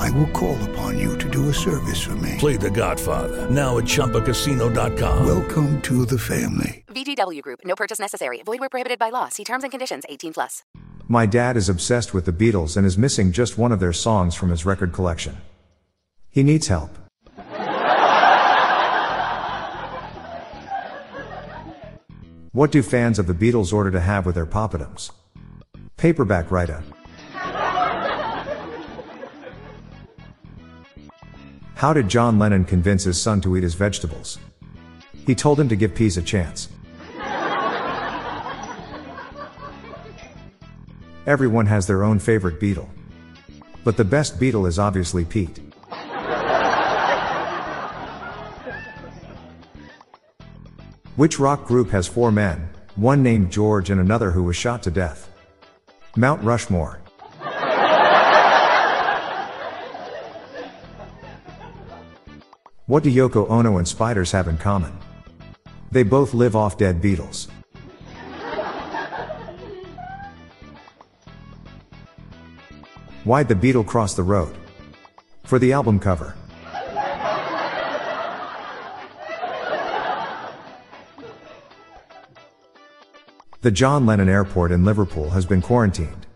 I will call upon you to do a service for me. Play The Godfather now at ChumbaCasino.com. Welcome to the family. VGW Group. No purchase necessary. Void where prohibited by law. See terms and conditions. 18 plus. My dad is obsessed with the Beatles and is missing just one of their songs from his record collection. He needs help. What do fans of the Beatles order to have with their poppadoms? Paperback write-up. How did John Lennon convince his son to eat his vegetables? He told him to give peas a chance. Everyone has their own favorite beetle. But the best beetle is obviously Pete. Which rock group has four men, one named George and another who was shot to death? Mount Rushmore. What do Yoko Ono and spiders have in common? They both live off dead beetles. Why'd the beetle cross the road? For the album cover. The John Lennon Airport in Liverpool has been quarantined.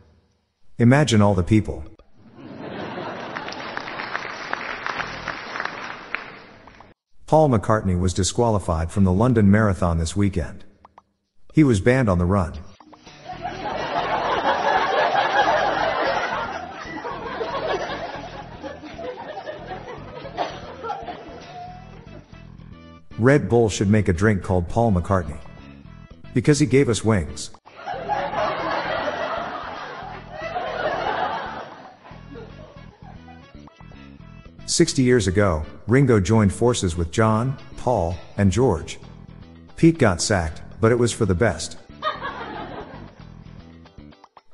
Imagine all the people. Paul McCartney was disqualified from the London Marathon this weekend. He was banned on the run. Red Bull should make a drink called Paul McCartney. Because he gave us wings. Sixty years ago, Ringo joined forces with John, Paul, and George. Pete got sacked, but it was for the best.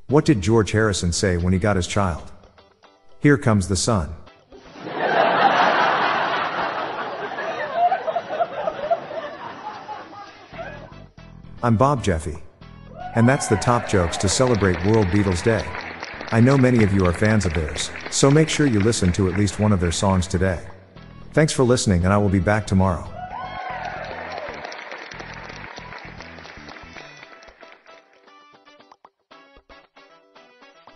What did George Harrison say when he got his child? Here comes the sun. I'm Bob Jeffy. And that's the top jokes to celebrate World Beatles Day. I know many of you are fans of theirs, so make sure you listen to at least one of their songs today. Thanks for listening, and I will be back tomorrow.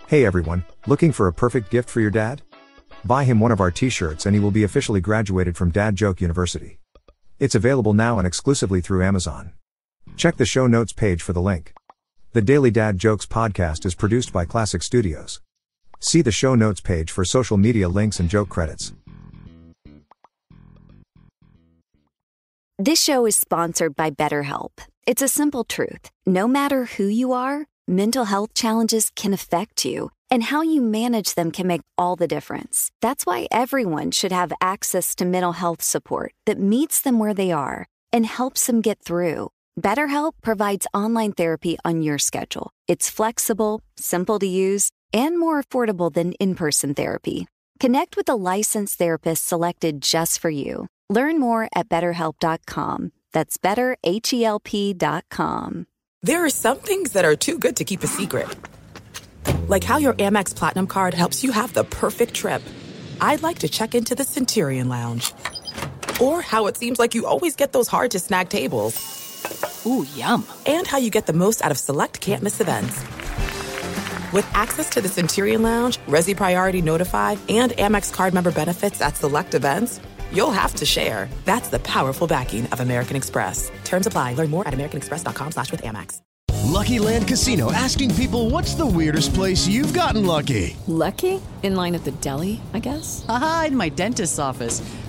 Hey everyone, looking for a perfect gift for your dad? Buy him one of our t shirts and he will be officially graduated from Dad Joke University. It's available now and exclusively through Amazon. Check the show notes page for the link. The Daily Dad Jokes podcast is produced by Classic Studios. See the show notes page for social media links and joke credits. This show is sponsored by BetterHelp. It's a simple truth. No matter who you are, mental health challenges can affect you, and how you manage them can make all the difference. That's why everyone should have access to mental health support that meets them where they are and helps them get through. BetterHelp provides online therapy on your schedule. It's flexible, simple to use, and more affordable than in person therapy. Connect with a licensed therapist selected just for you. Learn more at betterhelp.com That's betterhelp.com. There are some things that are too good to keep a secret. Like how your Amex Platinum card helps you have the perfect trip. I'd like to check into the Centurion Lounge. Or how it seems like you always get those hard to snag tables. Ooh, yum. And how you get the most out of select can't miss events. With access to the Centurion Lounge, Resy Priority Notified, and Amex card member benefits at select events, you'll have to share. That's the powerful backing of American Express. Terms apply. Learn more at americanexpress.com slash with Amex. Lucky Land Casino asking people what's the weirdest place you've gotten lucky? Lucky? In line at the deli, I guess? Aha, in my dentist's office.